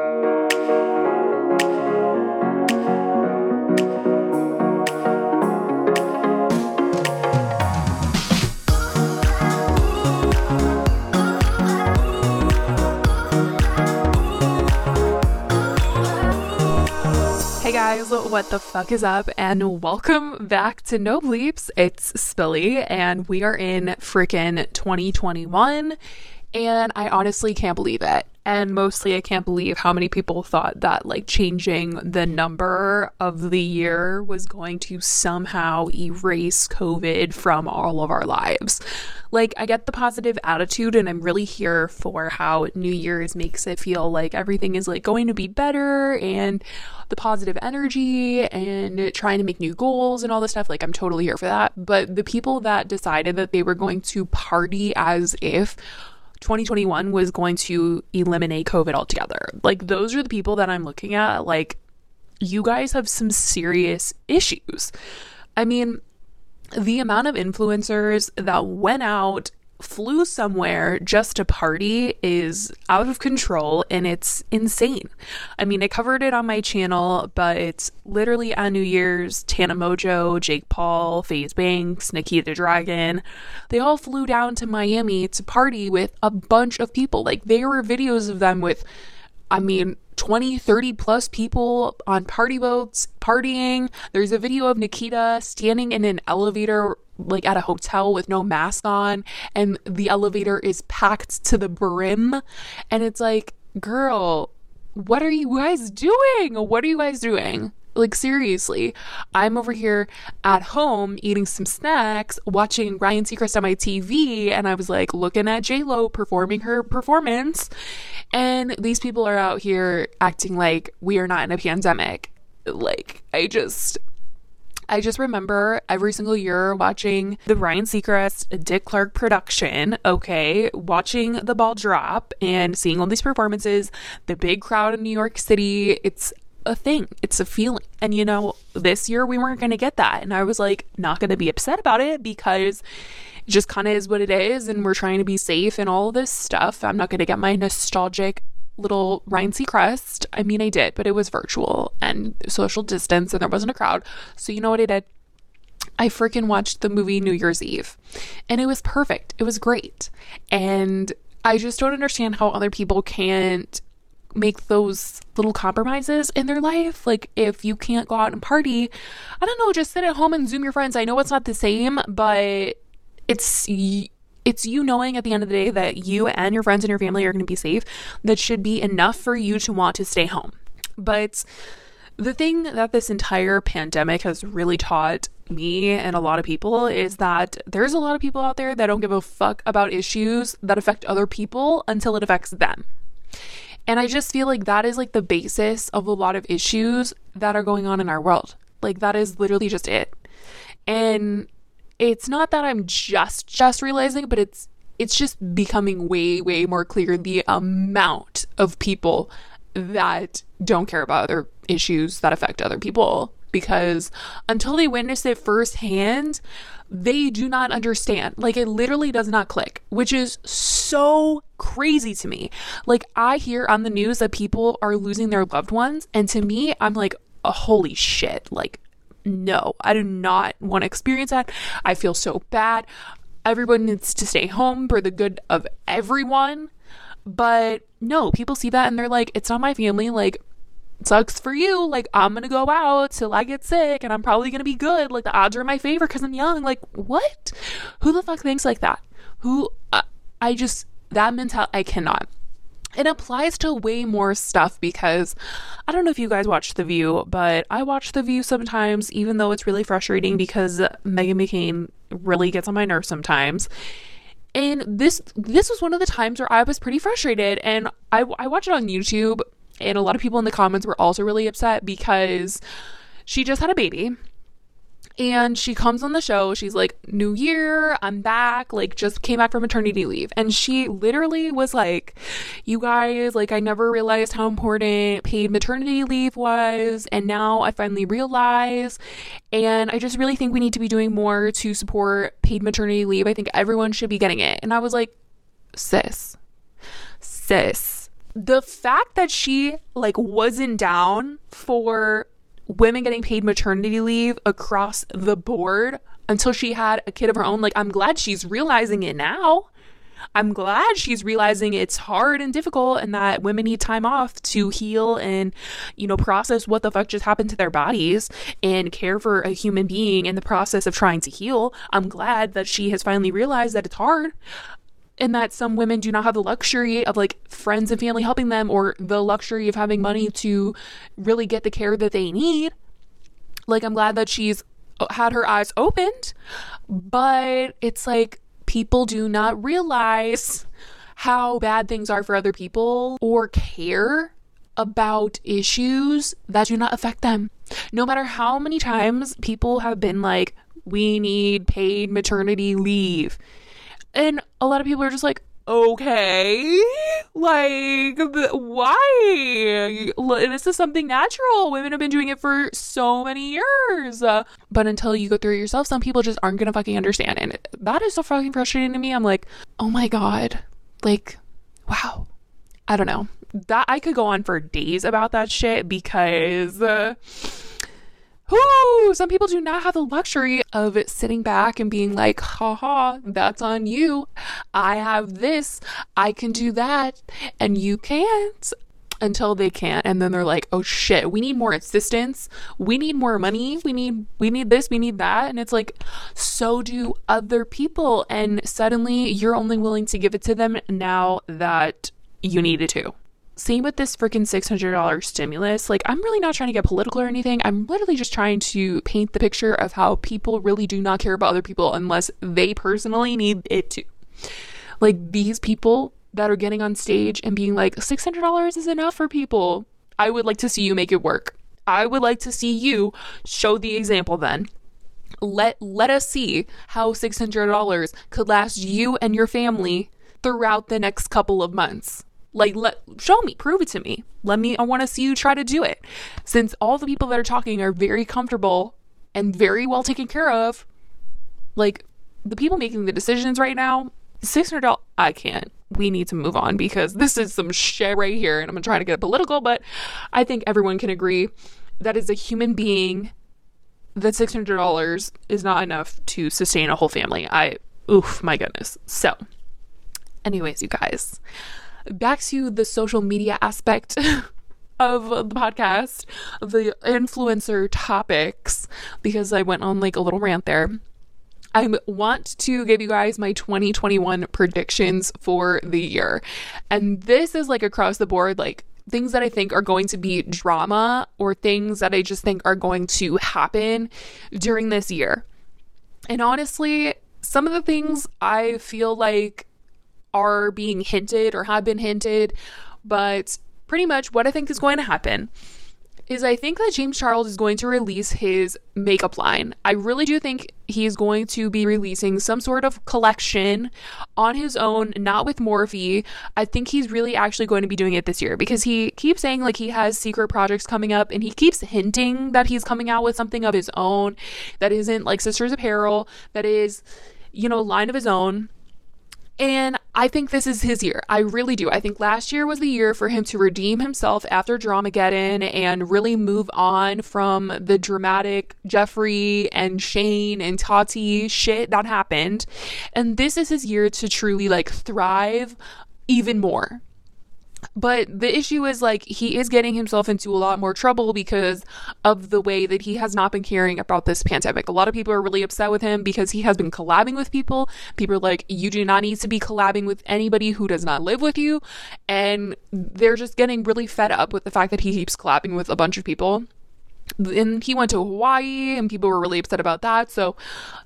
Hey guys, what the fuck is up? And welcome back to No Bleeps. It's Spilly, and we are in freaking 2021. And I honestly can't believe it. And mostly, I can't believe how many people thought that like changing the number of the year was going to somehow erase COVID from all of our lives. Like, I get the positive attitude, and I'm really here for how New Year's makes it feel like everything is like going to be better and the positive energy and trying to make new goals and all this stuff. Like, I'm totally here for that. But the people that decided that they were going to party as if 2021 was going to eliminate COVID altogether. Like, those are the people that I'm looking at. Like, you guys have some serious issues. I mean, the amount of influencers that went out flew somewhere just to party is out of control and it's insane. I mean, I covered it on my channel, but it's literally on New Year's, Tana Mongeau, Jake Paul, FaZe Banks, Nikita Dragon, They all flew down to Miami to party with a bunch of people. Like, there were videos of them with, I mean, 20, 30 plus people on party boats partying. There's a video of Nikita standing in an elevator like at a hotel with no mask on and the elevator is packed to the brim. And it's like girl what are you guys doing? What are you guys doing? Like seriously i'm over here at home eating some snacks watching ryan seacrest on my tv and i was like looking at j-lo performing her performance. And these people are out here acting like we are not in a pandemic. Like i just I just remember every single year watching the Ryan Seacrest Dick Clark production, okay, watching the ball drop and seeing all these performances, the big crowd in New York City. It's a thing, it's a feeling. And you know, this year we weren't going to get that. And I was like, not going to be upset about it because it just kind of is what it is. And we're trying to be safe and all this stuff. I'm not going to get my nostalgic little Ryan Seacrest. I mean, I did, but it was virtual and social distance and there wasn't a crowd. So, you know what I did? I freaking watched the movie New Year's Eve and it was perfect. It was great. And I just don't understand how other people can't make those little compromises in their life. Like, if you can't go out and party, I don't know, just sit at home and Zoom your friends. I know it's not the same, but it's it's you knowing at the end of the day that you and your friends and your family are going to be safe that should be enough for you to want to stay home. But the thing that this entire pandemic has really taught me and a lot of people is that there's a lot of people out there that don't give a fuck about issues that affect other people until it affects them. And I just feel like that is like the basis of a lot of issues that are going on in our world. Like that is literally just it. And it's not that I'm just just realizing, but it's it's just becoming way way more clear the amount of people that don't care about other issues that affect other people because until they witness it firsthand, they do not understand. Like it literally does not click, which is so crazy to me. Like I hear on the news that people are losing their loved ones, and to me, I'm like, oh, holy shit. Like no, I do not want to experience that. I feel so bad. Everyone needs to stay home for the good of everyone. But no, people see that and they're like, it's not my family. Like, sucks for you. Like, I'm gonna go out till I get sick and I'm probably gonna be good. Like, the odds are in my favor because I'm young. Like, what? Who the fuck thinks like that? Who, uh, I just, that mentality, I cannot it applies to way more stuff because I don't know if you guys watch The View, but I watch The View sometimes, even though it's really frustrating because Meghan McCain really gets on my nerves sometimes. And this this was one of the times where I was pretty frustrated, and I I watch it on YouTube, and a lot of people in the comments were also really upset because she just had a baby and she comes on the show. She's like, New Year, I'm back. Like, just came back from maternity leave. And she literally was like, You guys, like, I never realized how important paid maternity leave was. And now I finally realize. And I just really think we need to be doing more to support paid maternity leave. I think everyone should be getting it. And I was like, Sis, sis, the fact that she like wasn't down for women getting paid maternity leave across the board until she had a kid of her own like I'm glad she's realizing it now. I'm glad she's realizing it's hard and difficult and that women need time off to heal and, you know, process what the fuck just happened to their bodies and care for a human being in the process of trying to heal. I'm glad that she has finally realized that it's hard and that some women do not have the luxury of like friends and family helping them or the luxury of having money to really get the care that they need. Like, I'm glad that she's uh, had her eyes opened, but it's like people do not realize how bad things are for other people or care about issues that do not affect them. No matter how many times people have been like, we need paid maternity leave. And a lot of people are just like, okay, like, why? This is something natural. Women have been doing it for so many years. But until you go through it yourself, some people just aren't gonna fucking understand. And that is so fucking frustrating to me. I'm like, oh my God. Like, wow. I don't know. That I could go on for days about that shit because. Uh, Some people do not have the luxury of sitting back and being like, haha, that's on you. I have this. I can do that. And you can't until they can't. And then they're like oh shit. We need more assistance. We need more money. We need we need this. We need that. And it's like so do other people. And suddenly you're only willing to give it to them now that you need it to same with this freaking $600 stimulus. Like, I'm really not trying to get political or anything. I'm literally just trying to paint the picture of how people really do not care about other people unless they personally need it to. Like, these people that are getting on stage and being like, $600 is enough for people. I would like to see you make it work. I would like to see you show the example then. Let let us see how $600 could last you and your family throughout the next couple of months. Like, let show me, prove it to me. Let me. I want to see you try to do it. Since all the people that are talking are very comfortable and very well taken care of, like the people making the decisions right now, six hundred dollars. I can't. We need to move on because this is some shit right here, and I'm trying to try to get political, but I think everyone can agree that as a human being, that six hundred dollars is not enough to sustain a whole family. I, oof, my goodness. So, anyways, you guys back to the social media aspect of the podcast, the influencer topics, because I went on like a little rant there. I want to give you guys my 2021 predictions for the year. And this is like across the board, like things that I think are going to be drama or things that I just think are going to happen during this year. And honestly, some of the things I feel like are being hinted or have been hinted, but pretty much what I think is going to happen is I think that James Charles is going to release his makeup line. I really do think he's going to be releasing some sort of collection on his own, not with Morphe. I think he's really actually going to be doing it this year because he keeps saying like he has secret projects coming up and he keeps hinting that he's coming out with something of his own that isn't like Sisters Apparel, that is, you know, line of his own. And I think this is his year. I really do. I think last year was the year for him to redeem himself after Dramageddon and really move on from the dramatic Jeffree and Shane and Tati shit that happened. And this is his year to truly like thrive even more. But the issue is like he is getting himself into a lot more trouble because of the way that he has not been caring about this pandemic. A lot of people are really upset with him because he has been collabing with people. People are like, you do not need to be collabing with anybody who does not live with you. And they're just getting really fed up with the fact that he keeps collabing with a bunch of people and he went to Hawaii and people were really upset about that. So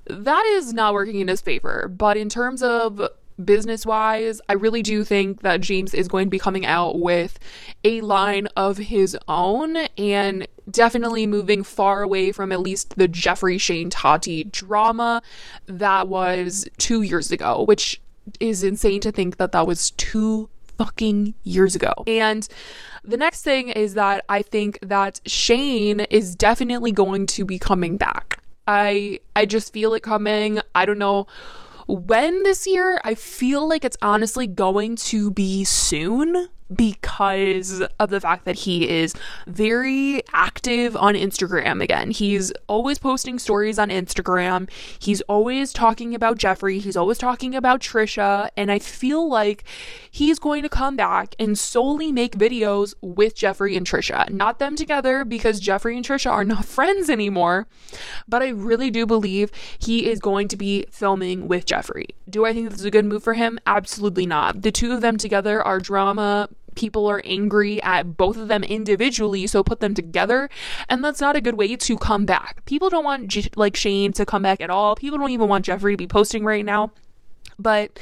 that is not working in his favor. But in terms of business wise, I really do think that James is going to be coming out with a line of his own and definitely moving far away from at least the Jeffree Shane Tati drama that was two years ago, which is insane to think that that was two fucking years ago. And the next thing is that I think that Shane is definitely going to be coming back. I I just feel it coming. I don't know when this year, I feel like it's honestly going to be soon. Because of the fact that he is very active on Instagram again. He's always posting stories on Instagram. He's always talking about Jeffree. He's always talking about Trisha. And I feel like he's going to come back and solely make videos with Jeffree and Trisha. Not them together because Jeffree and Trisha are not friends anymore. But I really do believe he is going to be filming with Jeffree. Do I think this is a good move for him? Absolutely not. The two of them together are drama people are angry at both of them individually, so put them together. And that's not a good way to come back. People don't want like Shane to come back at all. People don't even want Jeffree to be posting right now. But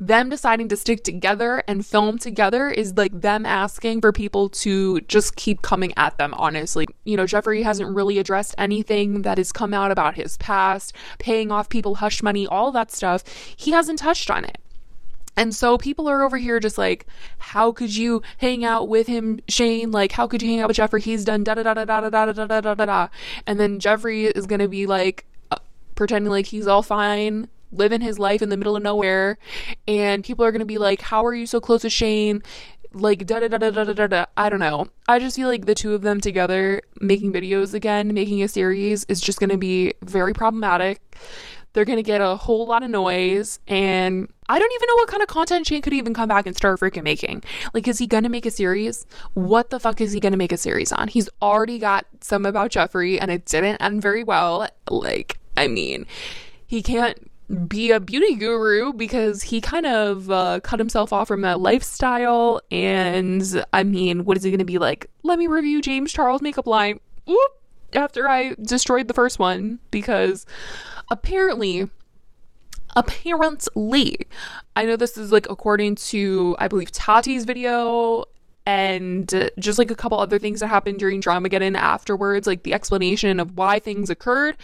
them deciding to stick together and film together is like them asking for people to just keep coming at them, honestly. You know, Jeffree hasn't really addressed anything that has come out about his past, paying off people hush money, all that stuff. He hasn't touched on it. And so people are over here just like, how could you hang out with him, Shane? Like, how could you hang out with Jeffree? He's done da da da da da da da da da da da. And then Jeffree is gonna be like, uh, pretending like he's all fine, living his life in the middle of nowhere. And people are gonna be like, how are you so close to Shane? Like da da da da da da da. I don't know. I just feel like the two of them together making videos again, making a series is just gonna be very problematic. They're gonna get a whole lot of noise and I don't even know what kind of content Shane could even come back and start freaking making. Like, is he gonna make a series? What the fuck is he gonna make a series on? He's already got some about Jeffree and it didn't end very well. Like, I mean, he can't be a beauty guru because he kind of uh, cut himself off from that lifestyle. And I mean, what is he gonna be like? Let me review James Charles makeup line. Whoop! After I destroyed the first one because apparently apparently i know this is like according to i believe tati's video and just like a couple other things that happened during dramageddon afterwards like the explanation of why things occurred.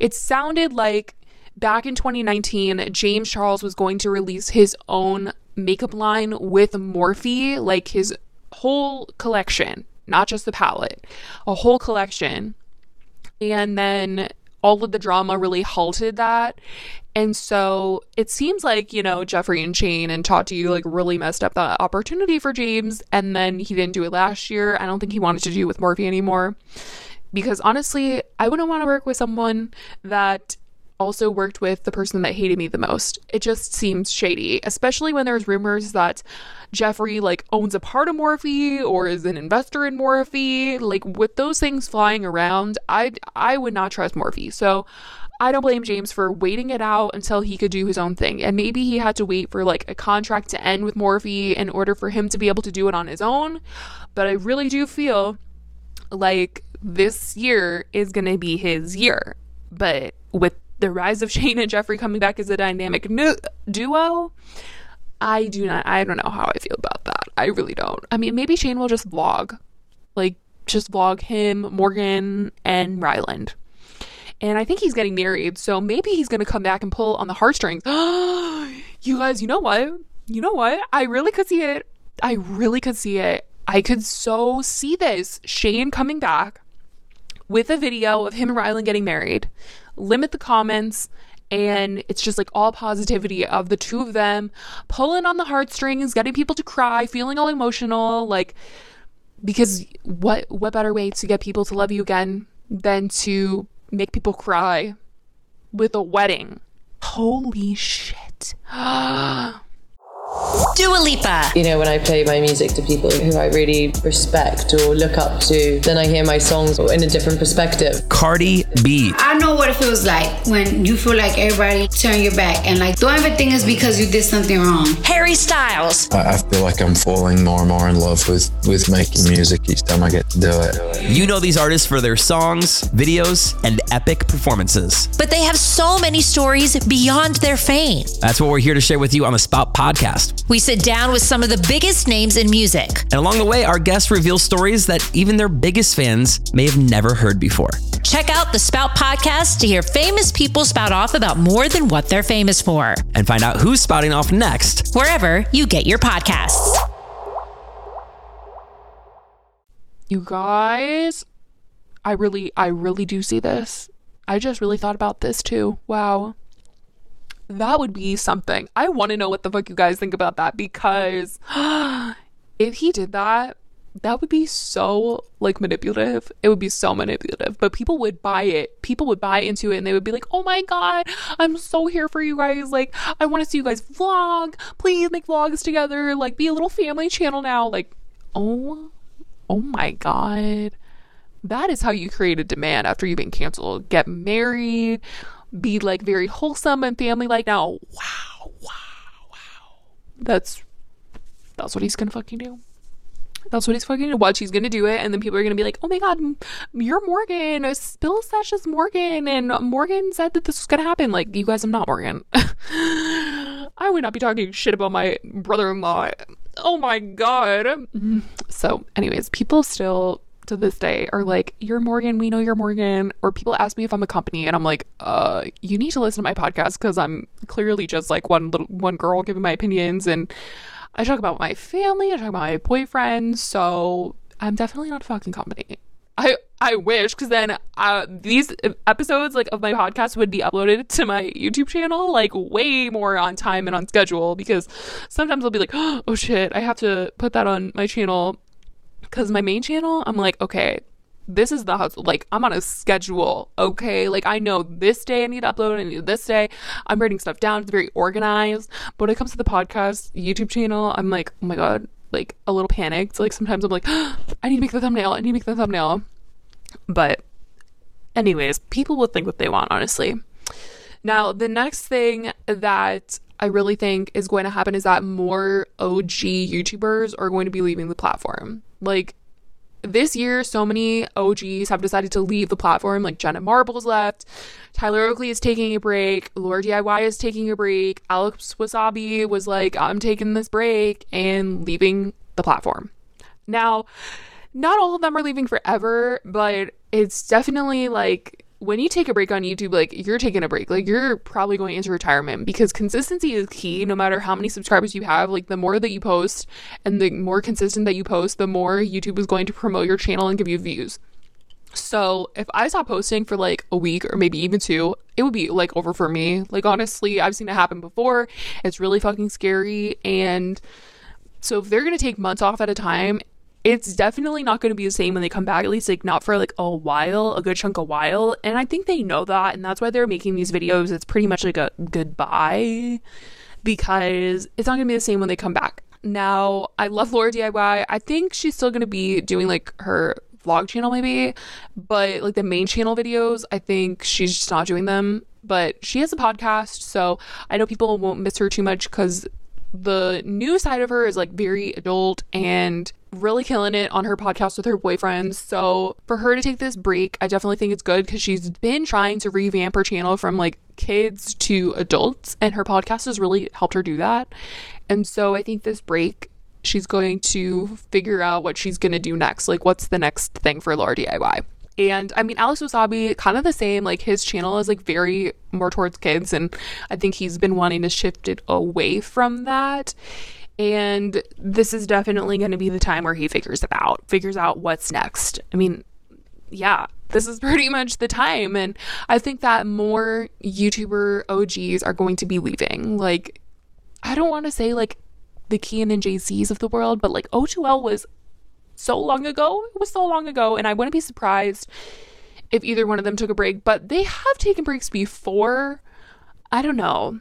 It sounded like back in 2019 james charles was going to release his own makeup line with morphe like his whole collection not just the palette a whole collection and then all of the drama really halted that. And so it seems like, you know, Jeffree and Shane and Tati like really messed up that opportunity for James. And then he didn't do it last year. I don't think he wanted to do it with Morphe anymore. Because honestly, I wouldn't want to work with someone that also worked with the person that hated me the most. It just seems shady, especially when there's rumors that Jeffree like owns a part of Morphe or is an investor in Morphe. Like with those things flying around, I I would not trust Morphe. So I don't blame James for waiting it out until he could do his own thing. And maybe he had to wait for like a contract to end with Morphe in order for him to be able to do it on his own. But I really do feel like this year is going to be his year. But with the rise of Shane and Jeffree coming back as a dynamic nu- duo, I do not, I don't know how I feel about that. I really don't. I mean, maybe Shane will just vlog, like, just vlog him, Morgan, and Ryland. And I think he's getting married, so maybe he's gonna come back and pull on the heartstrings. you guys, you know what? You know what? I really could see it. I really could see it. I could so see this. Shane coming back with a video of him and Ryland getting married limit the comments and it's just like all positivity of the two of them pulling on the heartstrings, getting people to cry, feeling all emotional, like because what what better way to get people to love you again than to make people cry with a wedding? Holy shit. Dua Lipa. You know, when I play my music to people who I really respect or look up to, then I hear my songs in a different perspective. Cardi B. I know what it feels like when you feel like everybody turn your back and like don't ever think it's because you did something wrong. Harry Styles. I feel like I'm falling more and more in love with, with making music each time I get to do it. You know these artists for their songs, videos, and epic performances. But they have so many stories beyond their fame. That's what we're here to share with you on the Spout podcast. We sit down with some of the biggest names in music. And along the way, our guests reveal stories that even their biggest fans may have never heard before. Check out the Spout podcast to hear famous people spout off about more than what they're famous for. And find out who's spouting off next wherever you get your podcasts. You guys, I really, I really do see this. I just really thought about this too. Wow. That would be something. I want to know what the fuck you guys think about that because if he did that, that would be so like manipulative. It would be so manipulative, but people would buy it. People would buy into it and they would be like, "Oh my god, I'm so here for you guys. Like, I want to see you guys vlog. Please make vlogs together. Like, be a little family channel now." Like, "Oh, oh my god." That is how you create a demand after you've been canceled. Get married, be like very wholesome and family like now. Wow, wow, wow. That's that's what he's gonna fucking do. That's what he's fucking gonna watch. He's gonna do it, and then people are gonna be like, "Oh my god, you're Morgan. Uh, Spill Sesh is Morgan, and Morgan said that this was gonna happen." Like, you guys, I'm not Morgan. I would not be talking shit about my brother-in-law. Oh my god. So, anyways, people still to this day are like, "You're Morgan. We know you're Morgan." Or people ask me if I'm a company, and I'm like, "Uh, you need to listen to my podcast because I'm clearly just like one little one girl giving my opinions and." I talk about my family, I talk about my boyfriend, so I'm definitely not a fucking company. I I wish because then uh, these episodes like of my podcast would be uploaded to my YouTube channel like way more on time and on schedule because sometimes I'll be like oh shit I have to put that on my channel because my main channel I'm like okay this is the hustle. Like I'm on a schedule, okay? Like I know this day I need to upload, I need this day. I'm writing stuff down. It's very organized. But when it comes to the podcast, YouTube channel, I'm like, oh my god, like a little panicked. Like sometimes I'm like, I need to make the thumbnail. I need to make the thumbnail. But anyways, people will think what they want, honestly. Now, the next thing that I really think is going to happen is that more OG YouTubers are going to be leaving the platform. Like this year, so many OGs have decided to leave the platform. Like Jenna Marbles left, Tyler Oakley is taking a break, LaurDIY is taking a break, Alex Wasabi was like, I'm taking this break and leaving the platform. Now, not all of them are leaving forever, but it's definitely like when you take a break on YouTube, like you're taking a break, like you're probably going into retirement because consistency is key no matter how many subscribers you have. Like the more that you post and the more consistent that you post, the more YouTube is going to promote your channel and give you views. So if I stop posting for like a week or maybe even two, it would be like over for me. Like honestly, I've seen it happen before. It's really fucking scary. And so if they're gonna take months off at a time it's definitely not going to be the same when they come back at least like not for like a while a good chunk of while. And i think they know that and that's why they're making these videos. It's pretty much like a goodbye because it's not going to be the same when they come back. Now i love LaurDIY i think she's still going to be doing like her vlog channel maybe but like the main channel videos i think she's just not doing them. But she has a podcast so i know people won't miss her too much because the new side of her is like very adult and really killing it on her podcast with her boyfriend. So for her to take this break, I definitely think it's good because she's been trying to revamp her channel from like kids to adults, and her podcast has really helped her do that. And so I think this break, she's going to figure out what she's going to do next. Like, what's the next thing for LaurDIY? And I mean, Alex Wasabi, kind of the same. Like his channel is like very more towards kids, and I think he's been wanting to shift it away from that. And this is definitely going to be the time where he figures it out, figures out what's next. I mean, yeah, this is pretty much the time. And I think that more YouTuber OGs are going to be leaving. Like, I don't want to say like the Kian and JCs of the world, but like O2L was so long ago. It was so long ago, and I wouldn't be surprised if either one of them took a break, but they have taken breaks before. I don't know.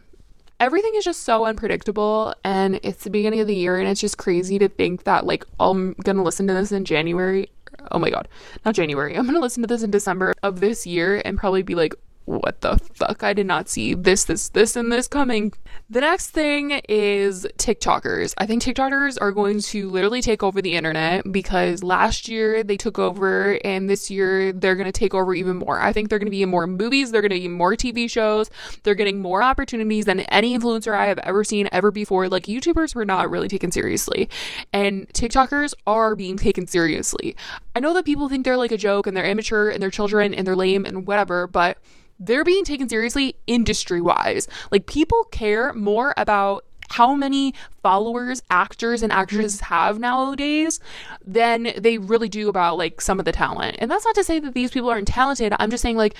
Everything is just so unpredictable, and it's the beginning of the year, and it's just crazy to think that, like, oh, I'm gonna listen to this in January. Oh my god, not January. I'm gonna listen to this in December of this year and probably be like, what the fuck? I did not see this, this, this, and this coming. The next thing is TikTokers. I think TikTokers are going to literally take over the internet because last year they took over and this year they're going to take over even more. I think they're going to be in more movies, they're going to be in more TV shows, they're getting more opportunities than any influencer I have ever seen ever before. Like YouTubers were not really taken seriously, and TikTokers are being taken seriously. I know that people think they're like a joke and they're immature and they're children and they're lame and whatever, but they're being taken seriously industry wise. Like people care more about how many followers actors and actresses have nowadays than they really do about like some of the talent. And that's not to say that these people aren't talented. I'm just saying like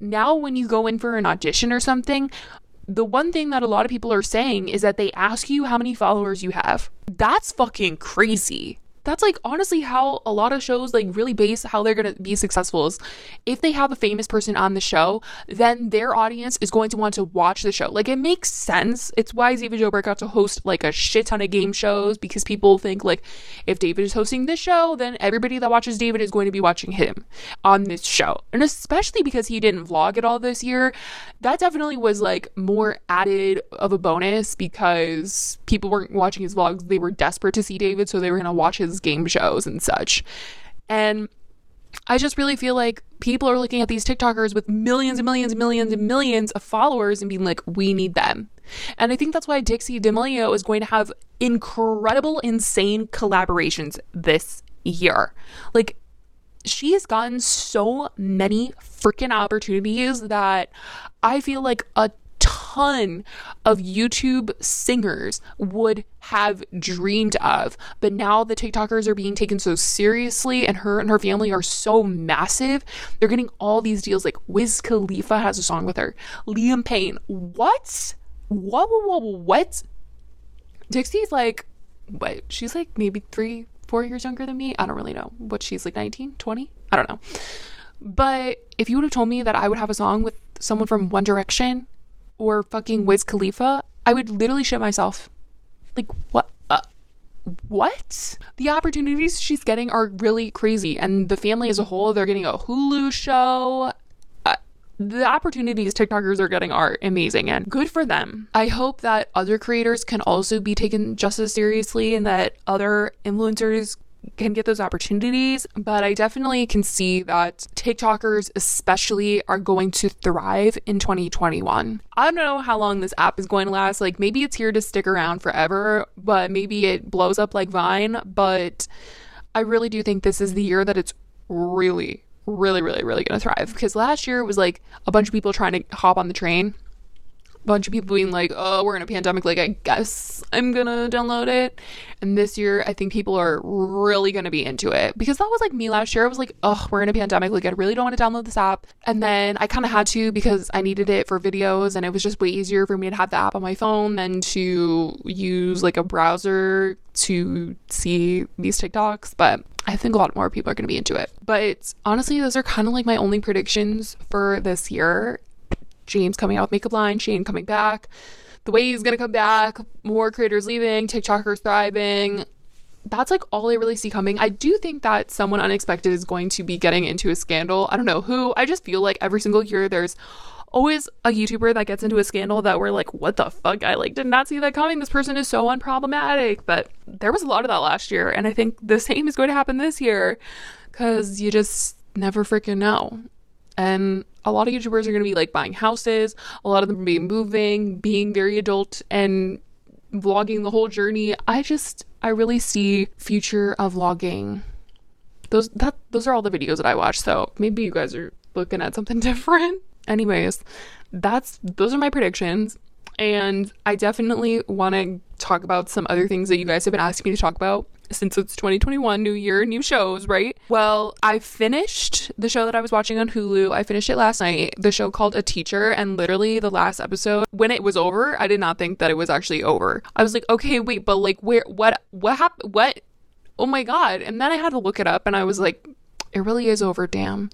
now when you go in for an audition or something, the one thing that a lot of people are saying is that they ask you how many followers you have. That's fucking crazy that's like honestly how a lot of shows like really base how they're going to be successful is if they have a famous person on the show then their audience is going to want to watch the show. Like it makes sense. It's why David Dobrik got to host like a shit ton of game shows because people think like if David is hosting this show then everybody that watches David is going to be watching him on this show. And especially because he didn't vlog at all this year that definitely was like more added of a bonus because people weren't watching his vlogs. They were desperate to see David so they were going to watch his game shows and such. And I just really feel like people are looking at these TikTokers with millions and millions and millions and millions of followers and being like, we need them. And I think that's why Dixie D'Amelio is going to have incredible, insane collaborations this year. Like, she has gotten so many freaking opportunities that I feel like a ton of YouTube singers would have dreamed of. But now the TikTokers are being taken so seriously, and her and her family are so massive. They're getting all these deals. Like Wiz Khalifa has a song with her. Liam Payne. What? What? What? What? what? Dixie's like, what? She's like maybe three, four years younger than me. I don't really know. What she's like 19, 20? I don't know. But if you would have told me that I would have a song with someone from One Direction or fucking Wiz Khalifa, I would literally shit myself. Like, what? Uh, what? The opportunities she's getting are really crazy. And the family as a whole, they're getting a Hulu show. Uh, the opportunities TikTokers are getting are amazing and good for them. I hope that other creators can also be taken just as seriously and that other influencers can get those opportunities, but I definitely can see that TikTokers, especially, are going to thrive in 2021. I don't know how long this app is going to last. Like, maybe it's here to stick around forever, but maybe it blows up like Vine. But I really do think this is the year that it's really, really, really, really going to thrive because last year it was like a bunch of people trying to hop on the train bunch of people being like, oh, we're in a pandemic. Like, I guess I'm gonna download it. And this year, I think people are really gonna be into it because that was like me last year. I was like, oh, we're in a pandemic. Like, I really don't want to download this app. And then I kind of had to because I needed it for videos and it was just way easier for me to have the app on my phone than to use like a browser to see these TikToks. But I think a lot more people are going to be into it. But honestly, those are kind of like my only predictions for this year. James coming out with Makeup Line, Shane coming back, the way he's gonna come back, more creators leaving, TikTokers thriving. That's like all I really see coming. I do think that someone unexpected is going to be getting into a scandal. I don't know who. I just feel like every single year there's always a YouTuber that gets into a scandal that we're like, what the fuck? I like did not see that coming. This person is so unproblematic. But there was a lot of that last year. And I think the same is going to happen this year because you just never freaking know. And a lot of YouTubers are going to be like buying houses, a lot of them be moving, being very adult, and vlogging the whole journey. I just, I really see future of vlogging. Those that those are all the videos that I watch. So maybe you guys are looking at something different. Anyways, that's those are my predictions. And I definitely want to talk about some other things that you guys have been asking me to talk about since it's 2021, new year, new shows, right? Well, I finished the show that I was watching on Hulu. I finished it last night, the show called A Teacher, and literally the last episode, when it was over, I did not think that it was actually over. I was like, okay, wait, but like, where, what, what happened? What? Oh my God. And then I had to look it up and I was like, it really is over, damn.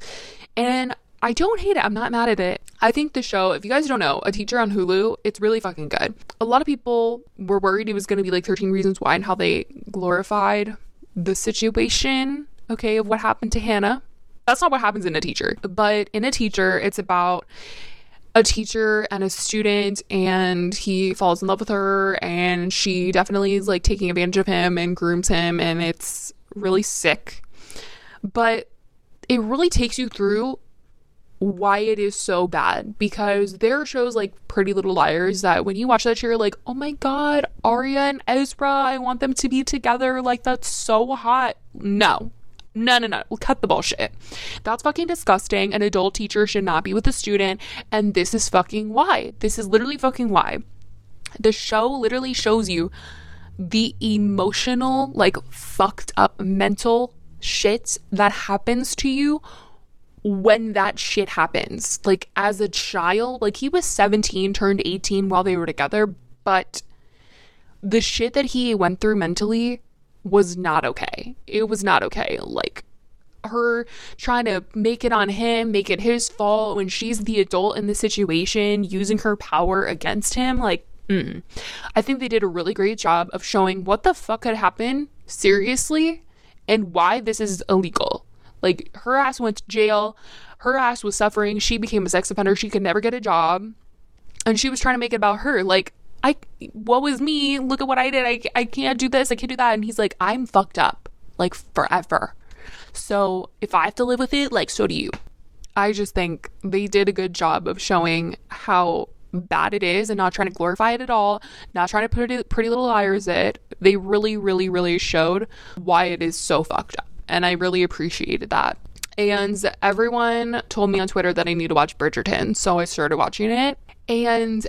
And I don't hate it. I'm not mad at it. I think the show, if you guys don't know, A Teacher on Hulu, it's really fucking good. A lot of people were worried it was going to be like 13 Reasons Why and how they glorified the situation, okay, of what happened to Hannah. That's not what happens in A Teacher. But in A Teacher, it's about a teacher and a student and he falls in love with her and she definitely is like taking advantage of him and grooms him and it's really sick. But it really takes you through why it is so bad because there are shows like Pretty Little Liars that when you watch that, you're like, oh my god, Aria and Ezra, I want them to be together. Like, that's so hot. No. No, no, no. We'll cut the bullshit. That's fucking disgusting. An adult teacher should not be with a student. And this is fucking why. This is literally fucking why. The show literally shows you the emotional, like, fucked up mental shit that happens to you when that shit happens. Like as a child, like he was 17, turned 18 while they were together, but the shit that he went through mentally was not okay. It was not okay. Like her trying to make it on him, make it his fault when she's the adult in the situation, using her power against him. Like, mm. I think they did a really great job of showing what the fuck had happened seriously and why this is illegal. Like, her ass went to jail, her ass was suffering, she became a sex offender, she could never get a job, and she was trying to make it about her. Like, I, what was me? Look at what I did. I, I can't do this. I can't do that. And he's like, I'm fucked up, like forever. So if I have to live with it, like, so do you. I just think they did a good job of showing how bad it is and not trying to glorify it at all, not trying to put it pretty little liars it. They really, really, really showed why it is so fucked up. And I really appreciated that. And everyone told me on Twitter that I need to watch Bridgerton. So I started watching it. And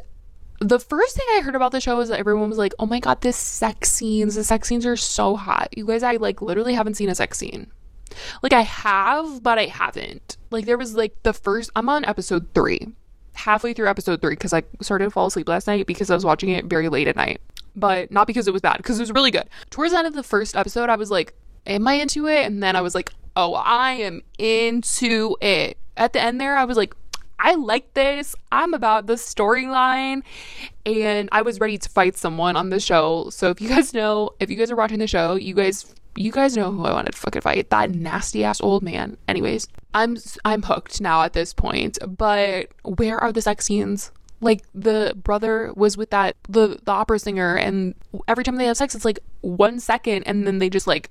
the first thing I heard about the show was that everyone was like, oh my God, this sex scenes, the sex scenes are so hot. You guys, I like literally haven't seen a sex scene. Like I have, but I haven't. Like there was like the first I'm on episode 3. Halfway through episode 3 cuz I started to fall asleep last night because I was watching it very late at night. But not because it was bad, because it was really good. Towards the end of the first episode, I was like, am I into it? And then I was like, oh, I am into it. At the end there, I was like, I like this. I'm about the storyline. And I was ready to fight someone on the show. So if you guys know, if you guys are watching the show, you guys you guys know who I wanted to fucking fight. That nasty ass old man. Anyways, I'm I'm hooked now at this point. But where are the sex scenes? Like the brother was with that the the opera singer, and every time they have sex, it's like one second, and then they just like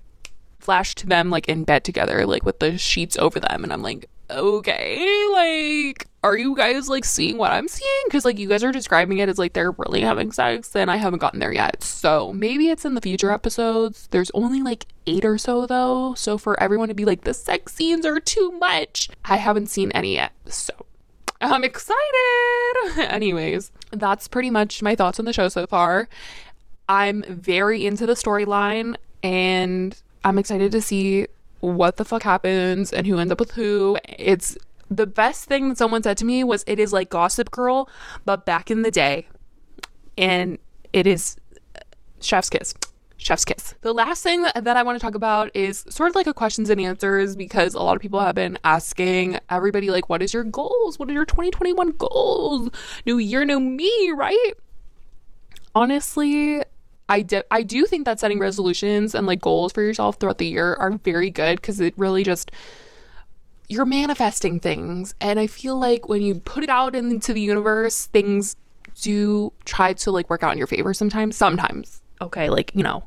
flash to them like in bed together, like with the sheets over them, and I'm like, okay, like, are you guys like seeing what I'm seeing? Because like you guys are describing it as like they're really having sex, and I haven't gotten there yet. So maybe it's in the future episodes. There's only like eight or so though. So for everyone to be like, the sex scenes are too much, I haven't seen any yet. So I'm excited. Anyways, that's pretty much my thoughts on the show so far. I'm very into the storyline and I'm excited to see what the fuck happens and who ends up with who. It's the best thing that someone said to me was it is like Gossip Girl, but back in the day. And it is chef's kiss. Chef's kiss. The last thing that I want to talk about is sort of like a questions and answers because a lot of people have been asking everybody, like, what is your goals? What are your 2021 goals? New year, new me, right? Honestly, I do, I do think that setting resolutions and like goals for yourself throughout the year are very good because it really just you're manifesting things. And I feel like when you put it out into the universe things do try to like work out in your favor sometimes sometimes. Okay like you know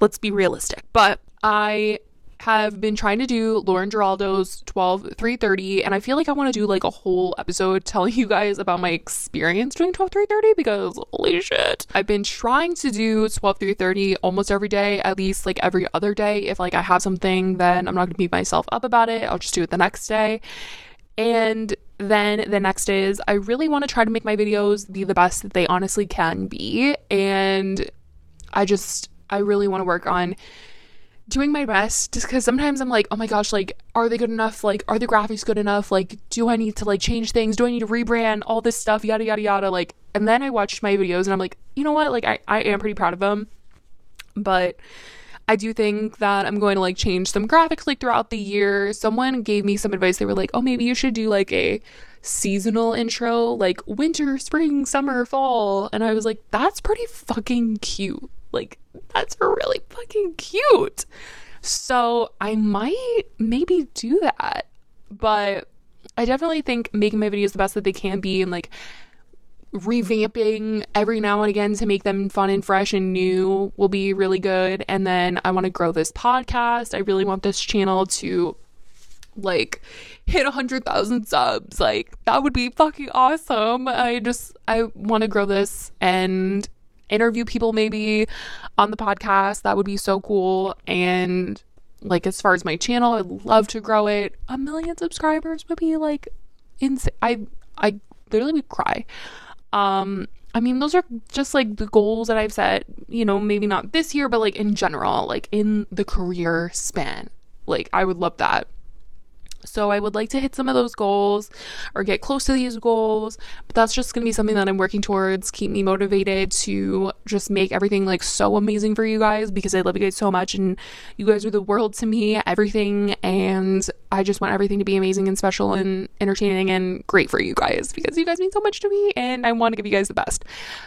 let's be realistic. But I have been trying to do Lauren Giraldo's 12 330 and I feel like I want to do like a whole episode telling you guys about my experience doing 12 330 because holy shit. I've been trying to do 12 330 almost every day, at least like every other day. If like I have something, then I'm not going to beat myself up about it. I'll just do it the next day. And then the next is I really want to try to make my videos be the best that they honestly can be. And I just, I really want to work on doing my best just because sometimes I'm like, oh my gosh, like, are they good enough? Like, are the graphics good enough? Like, do I need to like change things? Do I need to rebrand all this stuff? Yada, yada, yada. Like, and then I watched my videos and I'm like, you know what? Like, I, I am pretty proud of them. But I do think that I'm going to like change some graphics like throughout the year. Someone gave me some advice. They were like, oh, maybe you should do like a seasonal intro, like winter, spring, summer, fall. And I was like, that's pretty fucking cute. Like, that's really fucking cute. So I might maybe do that. But I definitely think making my videos the best that they can be and like revamping every now and again to make them fun and fresh and new will be really good. And then I want to grow this podcast. I really want this channel to like hit a hundred thousand subs. Like that would be fucking awesome. I just I want to grow this and interview people maybe on the podcast. That would be so cool. And like as far as my channel, I'd love to grow it. A million subscribers would be like insane. I I literally would cry. Um I mean, those are just like the goals that I've set, you know, maybe not this year, but like in general, like in the career span. Like, I would love that. So I would like to hit some of those goals or get close to these goals, but that's just going to be something that I'm working towards, keep me motivated to just make everything like so amazing for you guys because I love you guys so much and you guys are the world to me, everything and I just want everything to be amazing and special and entertaining and great for you guys because you guys mean so much to me and I want to give you guys the best.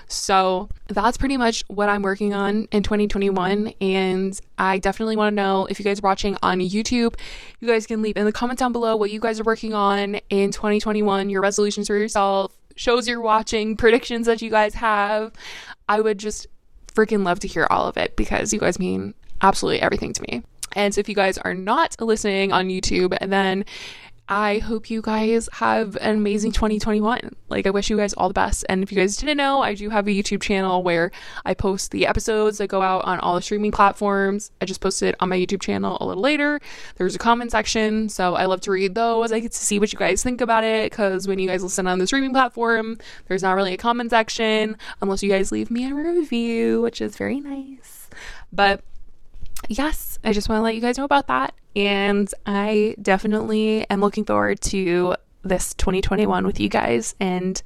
So, that's pretty much what I'm working on in 2021 and I definitely want to know if you guys are watching on YouTube, you guys can leave in the comments down below what you guys are working on in 2021, your resolutions for yourself, shows you're watching, predictions that you guys have. I would just freaking love to hear all of it because you guys mean absolutely everything to me. And so if you guys are not listening on YouTube, then I hope you guys have an amazing 2021. Like, I wish you guys all the best. And if you guys didn't know, I do have a YouTube channel where I post the episodes that go out on all the streaming platforms. I just posted on my YouTube channel a little later. There's a comment section, so I love to read those. I get to see what you guys think about it because when you guys listen on the streaming platform, there's not really a comment section unless you guys leave me a review, which is very nice. But yes, I just want to let you guys know about that. And I definitely am looking forward to this 2021 with you guys. And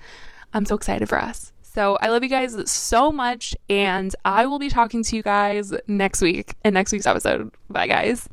I'm so excited for us. So I love you guys so much. And I will be talking to you guys next week in next week's episode. Bye, guys.